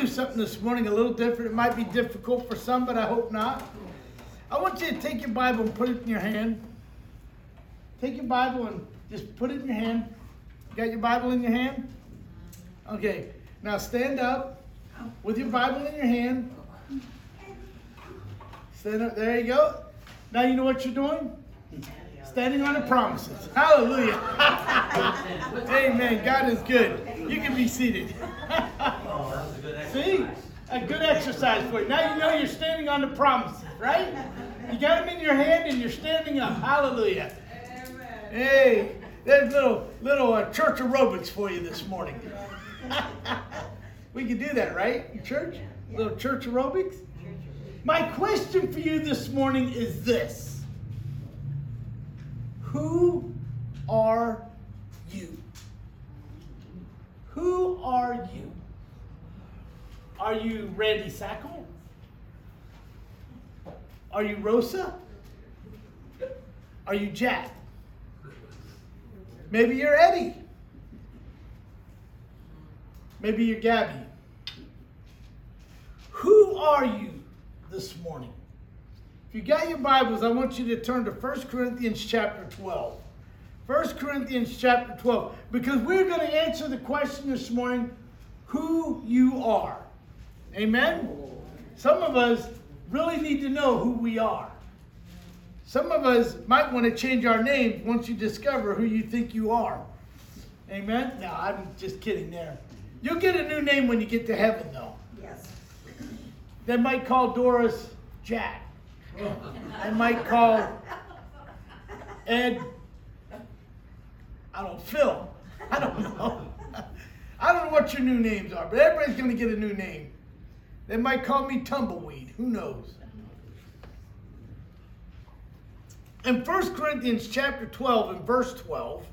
do something this morning a little different. It might be difficult for some, but I hope not. I want you to take your Bible and put it in your hand. Take your Bible and just put it in your hand. You got your Bible in your hand? Okay. Now stand up with your Bible in your hand. Stand up. There you go. Now you know what you're doing? Standing on the promises. Hallelujah. Amen. God is good. You can be seated. See? A good exercise for you. Now you know you're standing on the promises, right? You got them in your hand and you're standing up. Hallelujah. Hey, there's little little uh, church aerobics for you this morning. we can do that, right? Church? Little church aerobics? My question for you this morning is this Who are you? Who are you? Are you Randy Sackle? Are you Rosa? Are you Jack? Maybe you're Eddie. Maybe you're Gabby. Who are you this morning? If you got your Bibles, I want you to turn to 1 Corinthians chapter 12. 1 Corinthians chapter 12. Because we're going to answer the question this morning who you are. Amen? Some of us really need to know who we are. Some of us might want to change our name once you discover who you think you are. Amen? No, I'm just kidding there. You'll get a new name when you get to heaven, though. Yes. They might call Doris Jack. They might call Ed, I don't know, Phil. I don't know. I don't know what your new names are, but everybody's going to get a new name. They might call me Tumbleweed. Who knows? In 1 Corinthians chapter 12 and verse 12,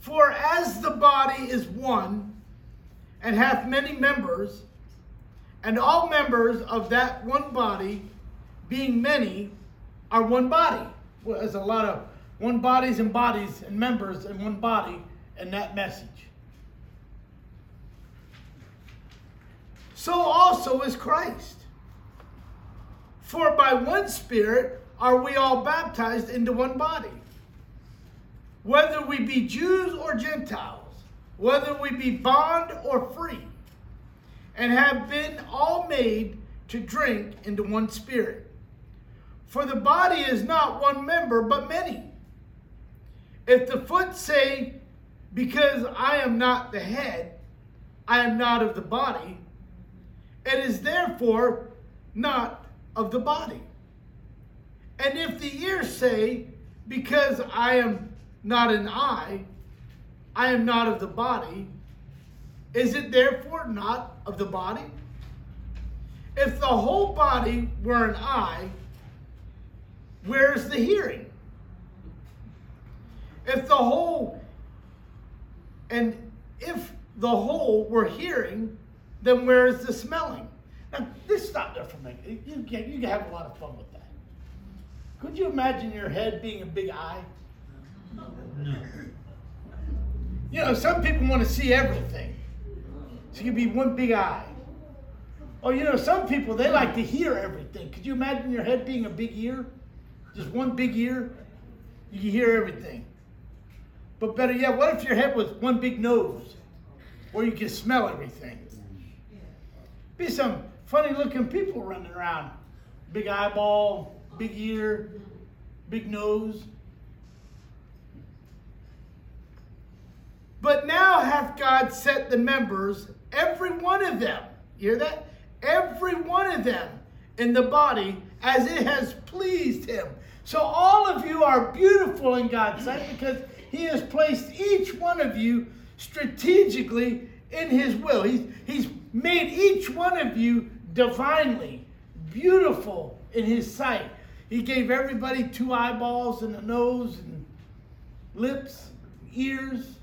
for as the body is one and hath many members, and all members of that one body, being many, are one body. Well, there's a lot of one bodies and bodies and members in one body in that message. So also is Christ. For by one Spirit are we all baptized into one body, whether we be Jews or Gentiles, whether we be bond or free, and have been all made to drink into one Spirit. For the body is not one member, but many. If the foot say, Because I am not the head, I am not of the body, it is therefore not of the body. And if the ear say, Because I am not an eye, I am not of the body, is it therefore not of the body? If the whole body were an eye, where is the hearing? If the whole, and if the whole were hearing, then where is the smelling? Now, this stop there for a minute. You can, you can have a lot of fun with that. Could you imagine your head being a big eye? No. You know, some people want to see everything. So you can be one big eye. Oh, you know, some people, they like to hear everything. Could you imagine your head being a big ear? Just one big ear? You can hear everything. But better yet, what if your head was one big nose where you can smell everything? Be some funny looking people running around. Big eyeball, big ear, big nose. But now hath God set the members, every one of them, you hear that? Every one of them in the body as it has pleased him. So all of you are beautiful in God's sight because he has placed each one of you strategically in his will. He's, he's made each one of you divinely beautiful in his sight. He gave everybody two eyeballs and a nose and lips, ears,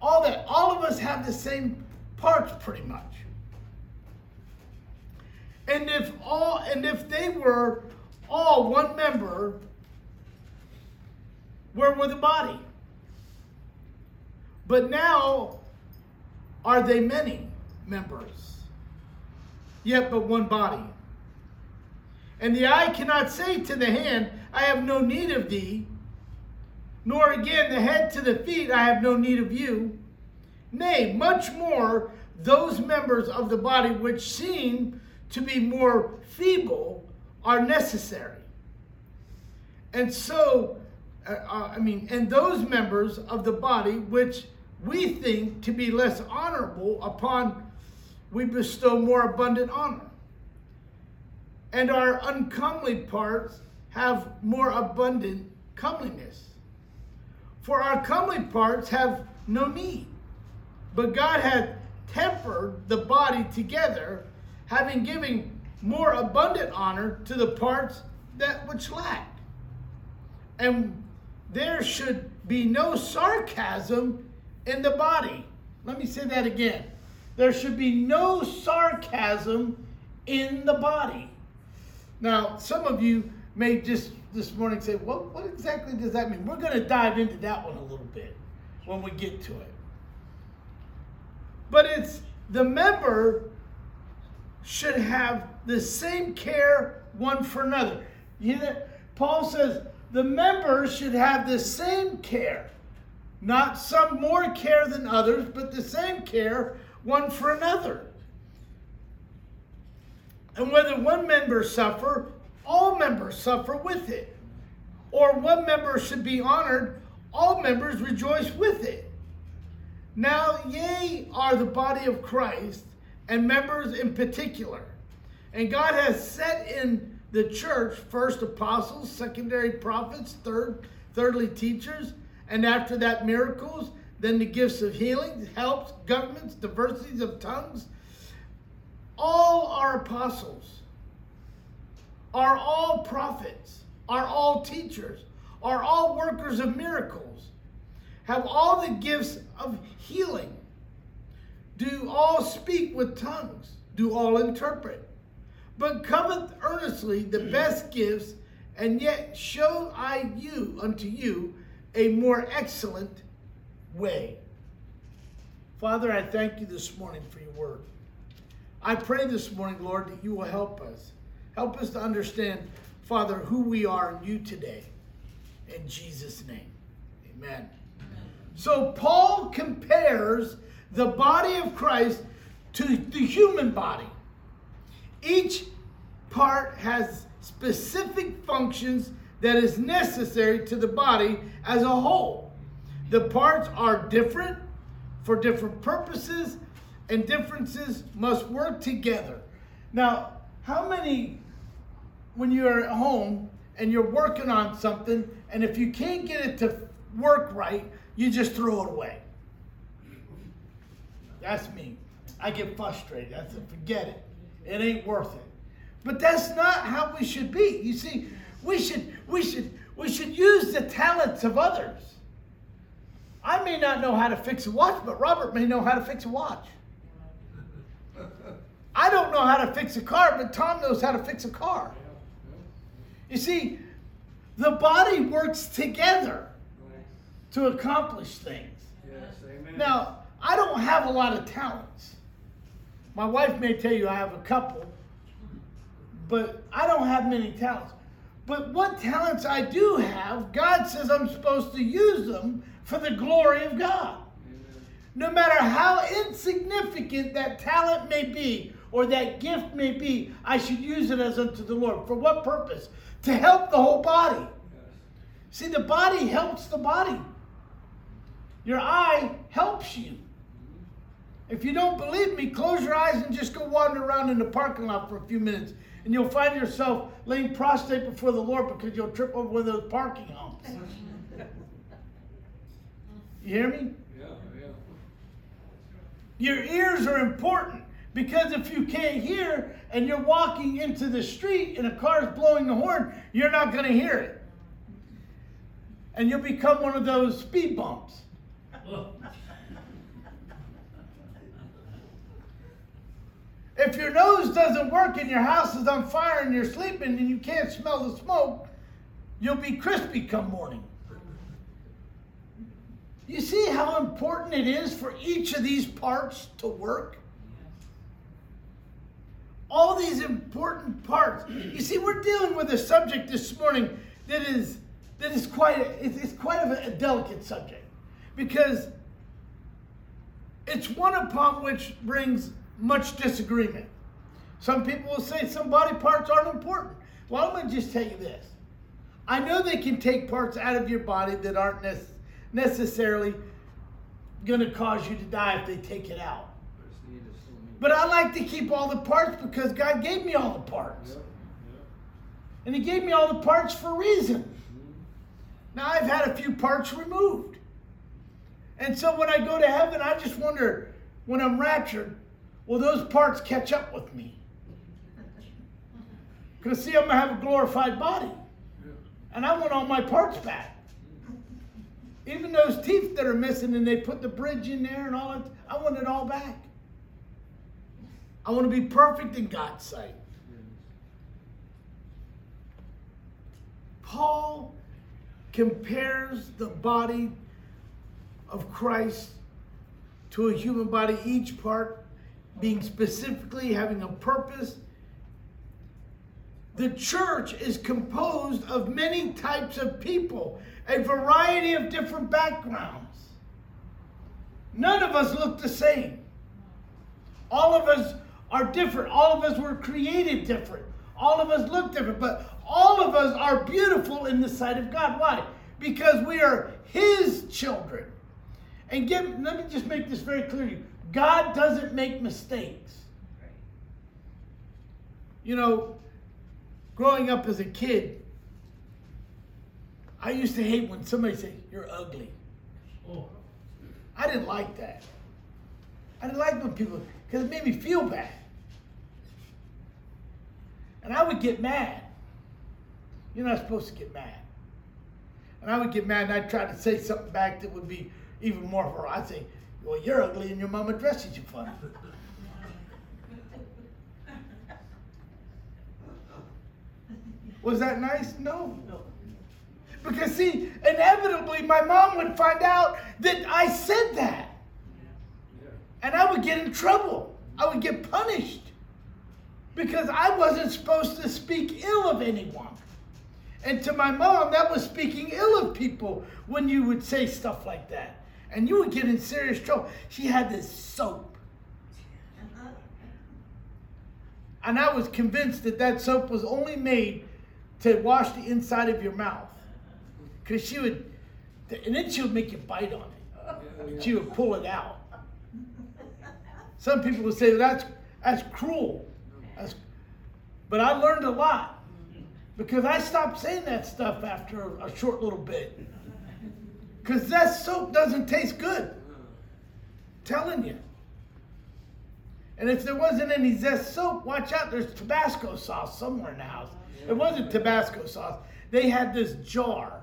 all that. All of us have the same parts pretty much. And if all and if they were all one member, where were the body? But now are they many members, yet but one body. And the eye cannot say to the hand, I have no need of thee, nor again the head to the feet, I have no need of you. Nay, much more those members of the body which seem to be more feeble are necessary. And so, uh, uh, I mean, and those members of the body which we think to be less honorable, upon we bestow more abundant honor. And our uncomely parts have more abundant comeliness. For our comely parts have no need, but God hath tempered the body together, having given more abundant honor to the parts that which lack. And there should be no sarcasm in the body. Let me say that again. There should be no sarcasm in the body. Now, some of you may just this morning say, well, what exactly does that mean? We're going to dive into that one a little bit when we get to it. But it's the member should have the same care one for another. You know, Paul says the members should have the same care. Not some more care than others, but the same care one for another. And whether one member suffer, all members suffer with it. Or one member should be honored, all members rejoice with it. Now ye are the body of Christ, and members in particular. And God has set in the church first apostles, secondary prophets, third, thirdly teachers, and after that miracles, then the gifts of healing, helps, governments, diversities of tongues. All are apostles, are all prophets, are all teachers, are all workers of miracles, have all the gifts of healing, do all speak with tongues, do all interpret. But covet earnestly the best gifts, and yet show I you unto you a more excellent way. Father, I thank you this morning for your word. I pray this morning, Lord, that you will help us. Help us to understand, Father, who we are in you today. In Jesus' name, amen. So, Paul compares the body of Christ to the human body. Each part has specific functions that is necessary to the body as a whole. The parts are different for different purposes, and differences must work together. Now, how many, when you're at home and you're working on something, and if you can't get it to work right, you just throw it away? That's me. I get frustrated. I said, forget it. It ain't worth it. But that's not how we should be. You see, we should, we should, we should use the talents of others. I may not know how to fix a watch, but Robert may know how to fix a watch. I don't know how to fix a car, but Tom knows how to fix a car. You see, the body works together to accomplish things. Now, I don't have a lot of talents. My wife may tell you I have a couple, but I don't have many talents. But what talents I do have, God says I'm supposed to use them for the glory of God. No matter how insignificant that talent may be or that gift may be, I should use it as unto the Lord. For what purpose? To help the whole body. See, the body helps the body. Your eye helps you. Mm-hmm. If you don't believe me, close your eyes and just go wander around in the parking lot for a few minutes and you'll find yourself laying prostrate before the Lord because you'll trip over one of those parking homes. You hear me? Yeah, yeah. Your ears are important because if you can't hear and you're walking into the street and a car is blowing the horn, you're not going to hear it. And you'll become one of those speed bumps. If your nose doesn't work and your house is on fire and you're sleeping and you can't smell the smoke, you'll be crispy come morning. You see how important it is for each of these parts to work? All these important parts. You see, we're dealing with a subject this morning that is that is quite a, it's quite of a delicate subject because it's one upon which brings much disagreement. Some people will say some body parts aren't important. Well, I'm going to just tell you this. I know they can take parts out of your body that aren't necessarily going to cause you to die if they take it out. But I like to keep all the parts because God gave me all the parts. And He gave me all the parts for a reason. Now, I've had a few parts removed. And so when I go to heaven, I just wonder when I'm raptured, will those parts catch up with me? Because, see, I'm to have a glorified body. And I want all my parts back. Even those teeth that are missing and they put the bridge in there and all that, I want it all back. I want to be perfect in God's sight. Paul compares the body of Christ to a human body, each part being specifically having a purpose. The church is composed of many types of people, a variety of different backgrounds. None of us look the same. All of us are different. All of us were created different. All of us look different, but all of us are beautiful in the sight of God. Why? Because we are His children. And get, let me just make this very clear to you God doesn't make mistakes. You know, growing up as a kid, I used to hate when somebody said, You're ugly. Oh. I didn't like that. I didn't like when people, because it made me feel bad. And I would get mad. You're not supposed to get mad. And I would get mad and I'd try to say something back that would be even more horrible. I'd say, Well, you're ugly and your mama dresses you funny. Was that nice? No. No. Because, see, inevitably my mom would find out that I said that. And I would get in trouble. I would get punished. Because I wasn't supposed to speak ill of anyone. And to my mom, that was speaking ill of people when you would say stuff like that. And you would get in serious trouble. She had this soap. And I was convinced that that soap was only made to wash the inside of your mouth. Because she would, and then she would make you bite on it. She would pull it out. Some people would say that's, that's cruel. That's, but I learned a lot because I stopped saying that stuff after a short little bit. Because that soap doesn't taste good. telling you. And if there wasn't any zest soap, watch out, there's Tabasco sauce somewhere in the house. It wasn't Tabasco sauce. They had this jar,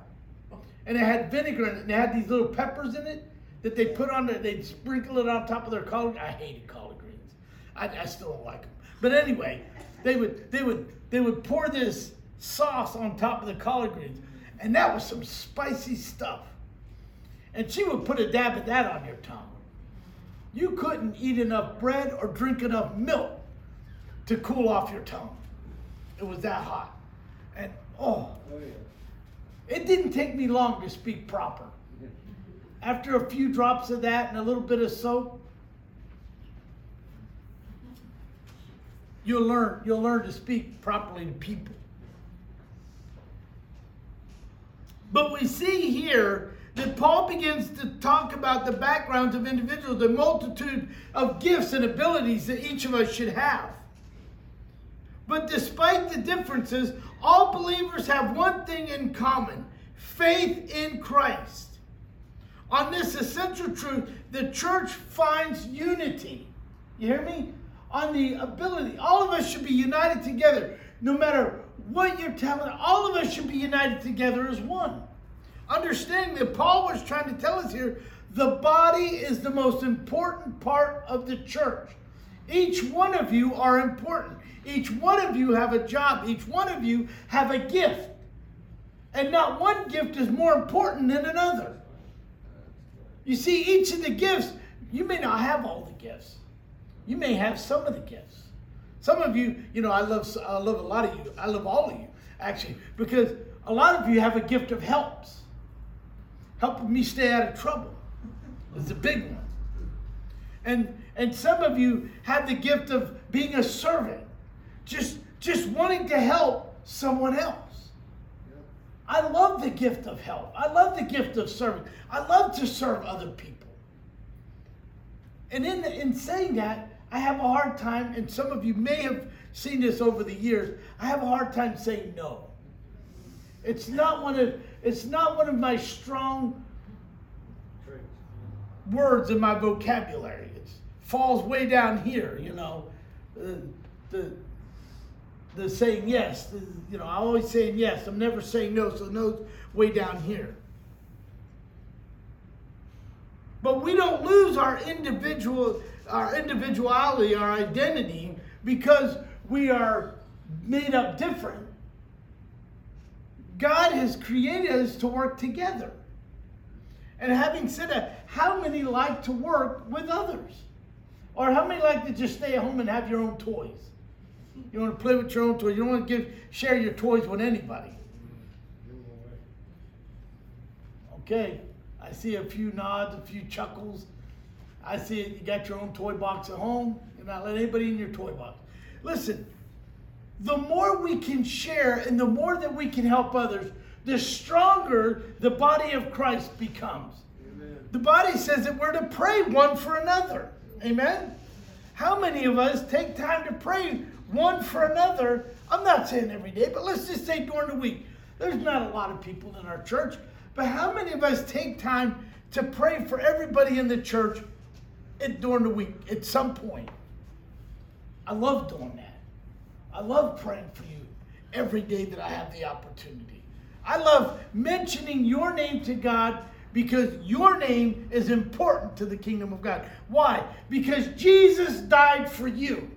and it had vinegar in it, and they had these little peppers in it that they put on there. They'd sprinkle it on top of their collard. I hated collard greens. I, I still don't like them. But anyway, they would they would they would pour this sauce on top of the collard greens, and that was some spicy stuff. And she would put a dab of that on your tongue. You couldn't eat enough bread or drink enough milk to cool off your tongue. It was that hot. And oh, oh yeah. it didn't take me long to speak proper. After a few drops of that and a little bit of soap, you'll learn you'll learn to speak properly to people. But we see here that Paul begins to talk about the backgrounds of individuals, the multitude of gifts and abilities that each of us should have. But despite the differences, all believers have one thing in common faith in Christ. On this essential truth, the church finds unity. You hear me? On the ability, all of us should be united together. No matter what you're telling, all of us should be united together as one. Understanding that Paul was trying to tell us here the body is the most important part of the church. Each one of you are important. Each one of you have a job. Each one of you have a gift. And not one gift is more important than another. You see, each of the gifts, you may not have all the gifts. You may have some of the gifts. Some of you, you know, I love, I love a lot of you. I love all of you, actually, because a lot of you have a gift of helps. Helping me stay out of trouble. It's a big one. And and some of you have the gift of being a servant, just just wanting to help someone else. I love the gift of help. I love the gift of serving. I love to serve other people. And in, in saying that, I have a hard time, and some of you may have seen this over the years, I have a hard time saying no. It's not one of it's not one of my strong words in my vocabulary. It falls way down here, you know. The the saying yes. The, you know, I'm always saying yes. I'm never saying no, so no's way down here. But we don't lose our individual our individuality, our identity, because we are made up different. God has created us to work together. And having said that, how many like to work with others? Or how many like to just stay at home and have your own toys? You want to play with your own toys. You don't want to give share your toys with anybody. Okay, I see a few nods, a few chuckles. I see it. You got your own toy box at home. You're not letting anybody in your toy box. Listen, the more we can share and the more that we can help others, the stronger the body of Christ becomes. Amen. The body says that we're to pray one for another. Amen. How many of us take time to pray one for another? I'm not saying every day, but let's just say during the week. There's not a lot of people in our church, but how many of us take time to pray for everybody in the church during the week at some point? I love doing that. I love praying for you every day that I have the opportunity. I love mentioning your name to God because your name is important to the kingdom of God. Why? Because Jesus died for you.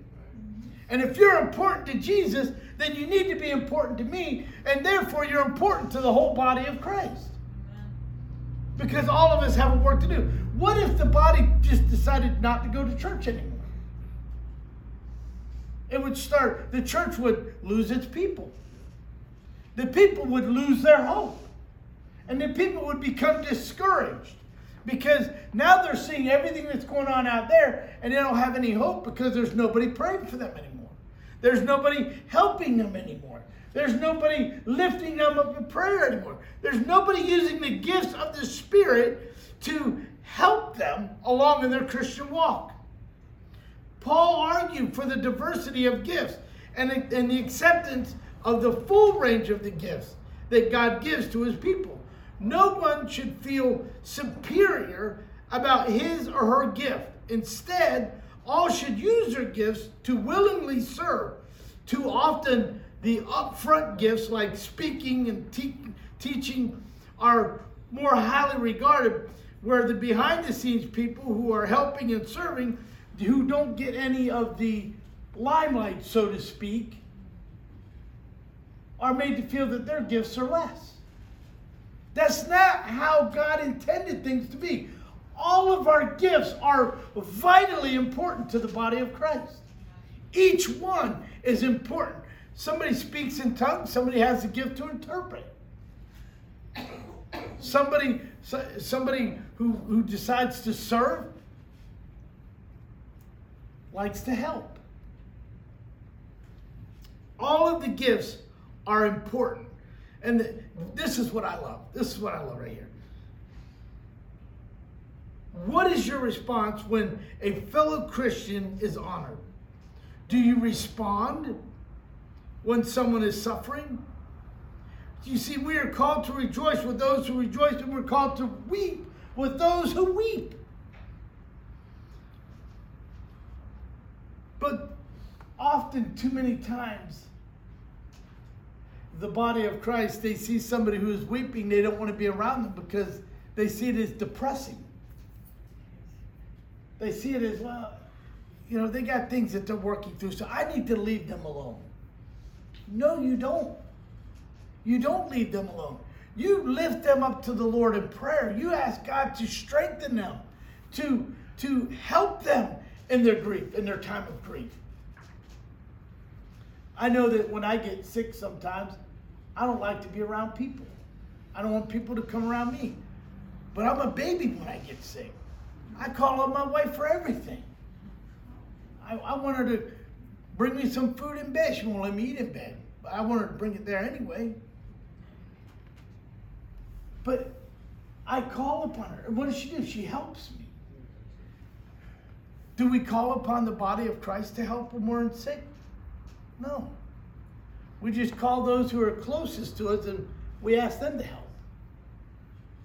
And if you're important to Jesus, then you need to be important to me, and therefore you're important to the whole body of Christ. Because all of us have a work to do. What if the body just decided not to go to church anymore? It would start, the church would lose its people. The people would lose their hope. And the people would become discouraged because now they're seeing everything that's going on out there and they don't have any hope because there's nobody praying for them anymore. There's nobody helping them anymore. There's nobody lifting them up in prayer anymore. There's nobody using the gifts of the Spirit to help them along in their Christian walk. Paul argued for the diversity of gifts and, and the acceptance of the full range of the gifts that God gives to his people. No one should feel superior about his or her gift. Instead, all should use their gifts to willingly serve. Too often, the upfront gifts like speaking and te- teaching are more highly regarded, where the behind the scenes people who are helping and serving, who don't get any of the limelight, so to speak, are made to feel that their gifts are less. That's not how God intended things to be. All of our gifts are vitally important to the body of Christ. Each one is important. Somebody speaks in tongues, somebody has a gift to interpret. Somebody, somebody who, who decides to serve likes to help. All of the gifts are important. And the, this is what I love. This is what I love right here. What is your response when a fellow Christian is honored? Do you respond when someone is suffering? You see, we are called to rejoice with those who rejoice, and we're called to weep with those who weep. But often, too many times, the body of Christ, they see somebody who is weeping, they don't want to be around them because they see it as depressing. They see it as, well, you know, they got things that they're working through, so I need to leave them alone. No, you don't. You don't leave them alone. You lift them up to the Lord in prayer. You ask God to strengthen them, to, to help them in their grief, in their time of grief. I know that when I get sick sometimes, I don't like to be around people. I don't want people to come around me. But I'm a baby when I get sick. I call on my wife for everything. I, I want her to bring me some food in bed. She won't let me eat in bed. But I want her to bring it there anyway. But I call upon her. And what does she do? She helps me. Do we call upon the body of Christ to help when we're in sick? No. We just call those who are closest to us and we ask them to help.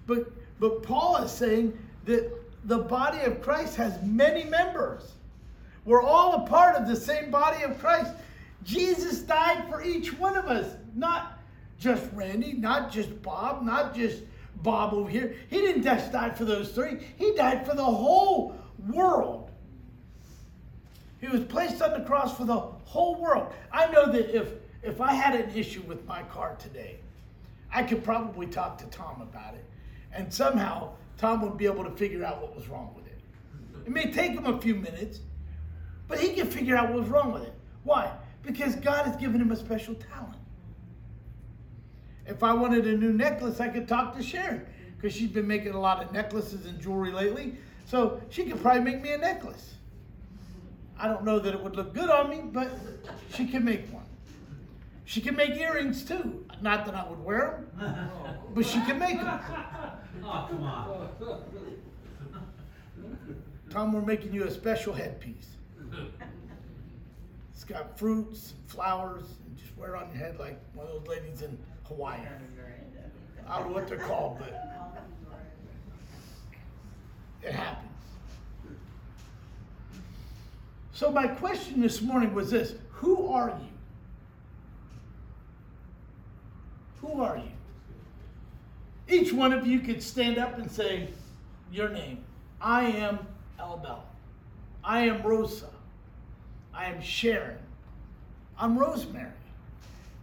But but Paul is saying that the body of Christ has many members. We're all a part of the same body of Christ. Jesus died for each one of us, not just Randy, not just Bob, not just Bob over here. He didn't just die for those three, he died for the whole world. He was placed on the cross for the whole world. I know that if if I had an issue with my car today, I could probably talk to Tom about it. And somehow Tom would be able to figure out what was wrong with it. It may take him a few minutes, but he can figure out what was wrong with it. Why? Because God has given him a special talent. If I wanted a new necklace, I could talk to Sharon because she's been making a lot of necklaces and jewelry lately. So she could probably make me a necklace. I don't know that it would look good on me, but she can make one. She can make earrings too. Not that I would wear them, but she can make them. Oh, come on. Tom, we're making you a special headpiece. It's got fruits, and flowers, and just wear it on your head like one of those ladies in Hawaii. I don't know what they're called, but it happens. So my question this morning was this: Who are you? Who are you? Each one of you could stand up and say your name. I am Elbel. I am Rosa. I am Sharon. I'm Rosemary.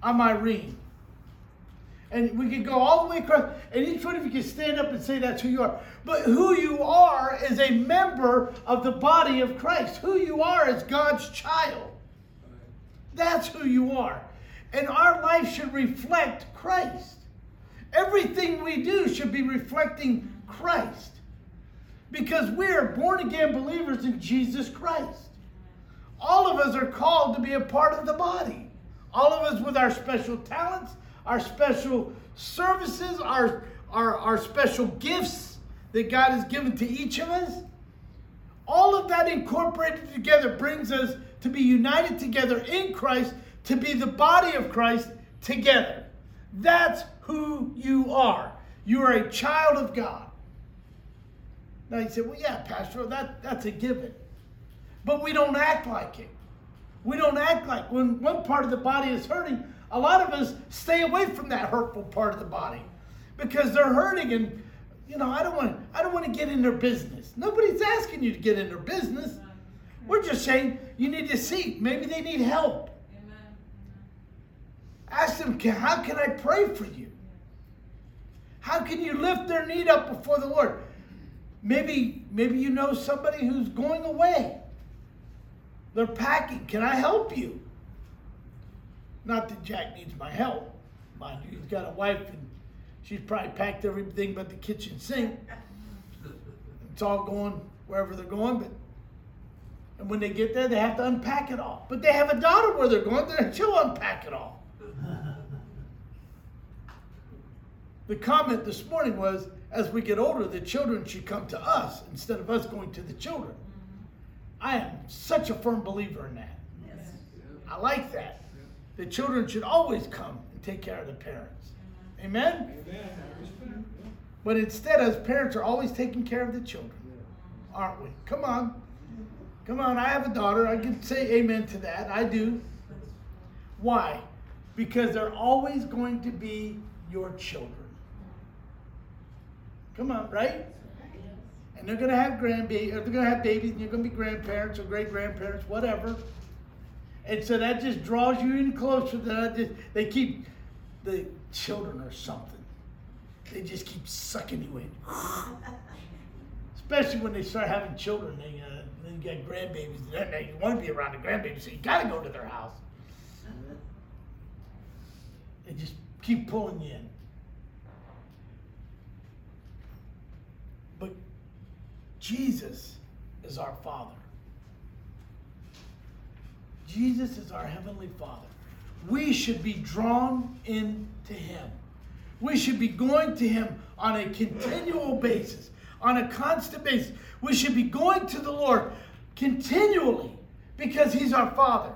I'm Irene. And we could go all the way across, and each one of you can stand up and say that's who you are. But who you are is a member of the body of Christ. Who you are is God's child. That's who you are. And our life should reflect Christ. Everything we do should be reflecting Christ. Because we are born again believers in Jesus Christ. All of us are called to be a part of the body. All of us with our special talents, our special services, our, our, our special gifts that God has given to each of us. All of that incorporated together brings us to be united together in Christ, to be the body of Christ together. That's who you are. You are a child of God. Now you say, well, yeah, Pastor, that, that's a given. But we don't act like it. We don't act like when one part of the body is hurting, a lot of us stay away from that hurtful part of the body because they're hurting and you know, I don't want I don't want to get in their business. Nobody's asking you to get in their business. We're just saying you need to see. Maybe they need help. Ask them, how can I pray for you? How can you lift their need up before the Lord? Maybe, maybe you know somebody who's going away. They're packing. Can I help you? Not that Jack needs my help. Mind you, he's got a wife and she's probably packed everything but the kitchen sink. It's all going wherever they're going, but and when they get there, they have to unpack it all. But they have a daughter where they're going, she'll unpack it all. The comment this morning was as we get older, the children should come to us instead of us going to the children. Mm-hmm. I am such a firm believer in that. Yes. I like that. The children should always come and take care of the parents. Amen? But instead, as parents are always taking care of the children, aren't we? Come on. Come on, I have a daughter. I can say amen to that. I do. Why? Because they're always going to be your children. Come on, right? And they're gonna have grandbabies, or they're gonna have babies, and you're gonna be grandparents or great grandparents, whatever. And so that just draws you in closer. That just they keep the children or something. they just keep sucking you in. Especially when they start having children, they uh, then you got grandbabies. You want to be around the grandbabies, so you got to go to their house. They just keep pulling you in. But Jesus is our Father. Jesus is our Heavenly Father. We should be drawn into Him. We should be going to Him on a continual basis, on a constant basis. We should be going to the Lord continually because He's our Father.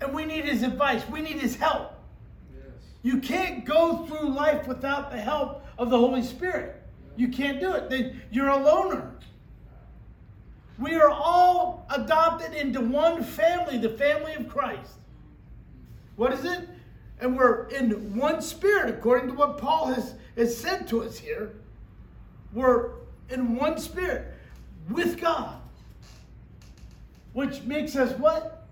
And we need His advice, we need His help. Yes. You can't go through life without the help of the Holy Spirit. You can't do it. Then you're a loner. We are all adopted into one family, the family of Christ. What is it? And we're in one spirit, according to what Paul has, has said to us here. We're in one spirit with God, which makes us what?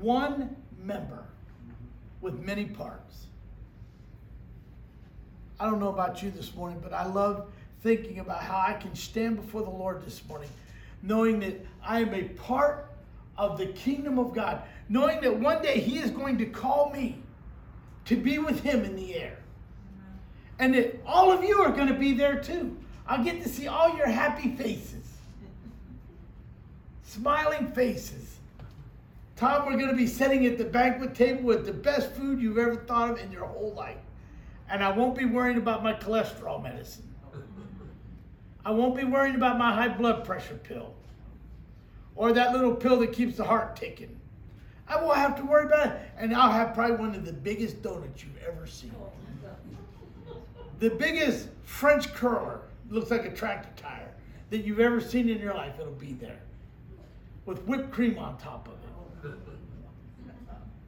One member with many parts. I don't know about you this morning, but I love thinking about how I can stand before the Lord this morning, knowing that I am a part of the kingdom of God, knowing that one day He is going to call me to be with Him in the air. And that all of you are going to be there too. I'll get to see all your happy faces, smiling faces. Tom, we're going to be sitting at the banquet table with the best food you've ever thought of in your whole life. And I won't be worrying about my cholesterol medicine. I won't be worrying about my high blood pressure pill or that little pill that keeps the heart ticking. I won't have to worry about it. And I'll have probably one of the biggest donuts you've ever seen. The biggest French cruller, looks like a tractor tire, that you've ever seen in your life. It'll be there with whipped cream on top of it,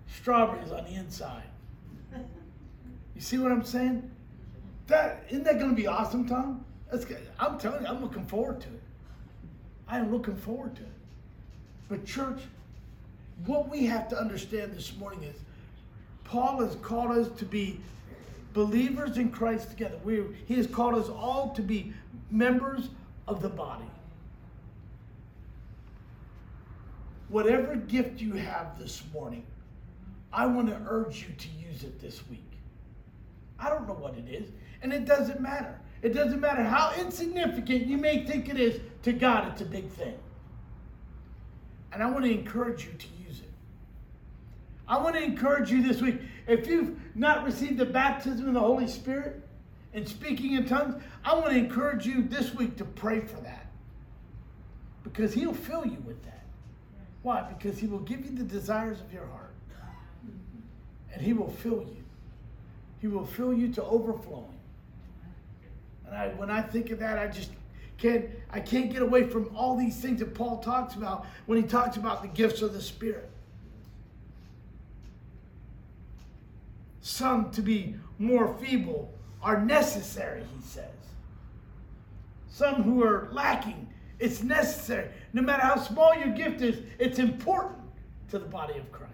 strawberries on the inside. You see what I'm saying? That isn't that going to be awesome, Tom? I'm telling you, I'm looking forward to it. I am looking forward to it. But church, what we have to understand this morning is Paul has called us to be believers in Christ together. We, he has called us all to be members of the body. Whatever gift you have this morning, I want to urge you to use it this week. I don't know what it is, and it doesn't matter. It doesn't matter how insignificant you may think it is, to God, it's a big thing. And I want to encourage you to use it. I want to encourage you this week. If you've not received the baptism of the Holy Spirit and speaking in tongues, I want to encourage you this week to pray for that. Because He'll fill you with that. Why? Because He will give you the desires of your heart. And He will fill you. He will fill you to overflowing. And I, when I think of that, I just can't I can't get away from all these things that Paul talks about when he talks about the gifts of the Spirit. Some to be more feeble are necessary, he says. Some who are lacking, it's necessary. No matter how small your gift is, it's important to the body of Christ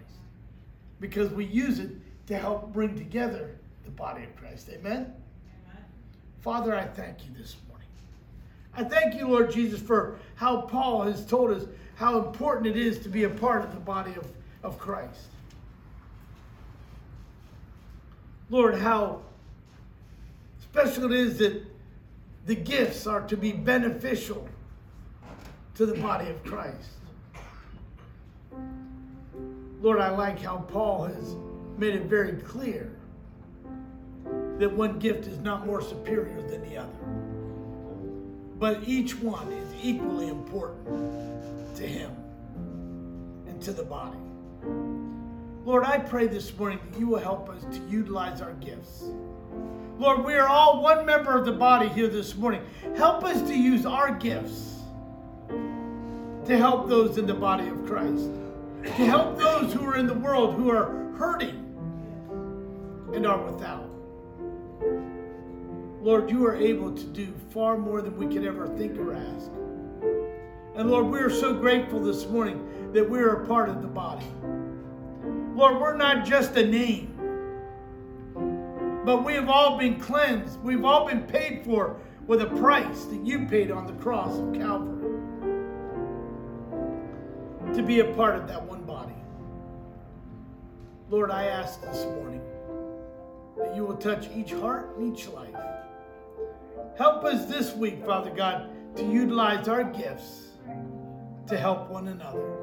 because we use it to help bring together the body of Christ. Amen? Amen. Father, I thank you this morning. I thank you, Lord Jesus, for how Paul has told us how important it is to be a part of the body of, of Christ. Lord, how special it is that the gifts are to be beneficial to the body of Christ. Lord, I like how Paul has made it very clear that one gift is not more superior than the other. But each one is equally important to Him and to the body. Lord, I pray this morning that you will help us to utilize our gifts. Lord, we are all one member of the body here this morning. Help us to use our gifts to help those in the body of Christ, to help those who are in the world who are hurting and are without. Lord, you are able to do far more than we could ever think or ask. And Lord, we are so grateful this morning that we are a part of the body. Lord, we're not just a name. But we have all been cleansed. We've all been paid for with a price that you paid on the cross of Calvary to be a part of that one body. Lord, I ask this morning that you will touch each heart and each life. Help us this week, Father God, to utilize our gifts to help one another.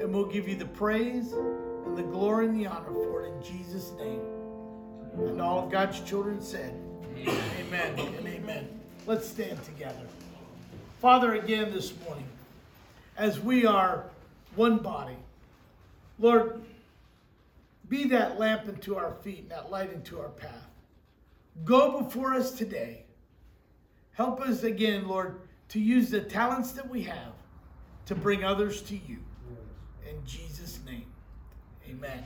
And we'll give you the praise and the glory and the honor for it in Jesus' name. And all of God's children said, Amen and amen. Let's stand together. Father, again this morning, as we are one body, Lord, be that lamp unto our feet and that light into our path. Go before us today. Help us again, Lord, to use the talents that we have to bring others to you. In Jesus' name, amen.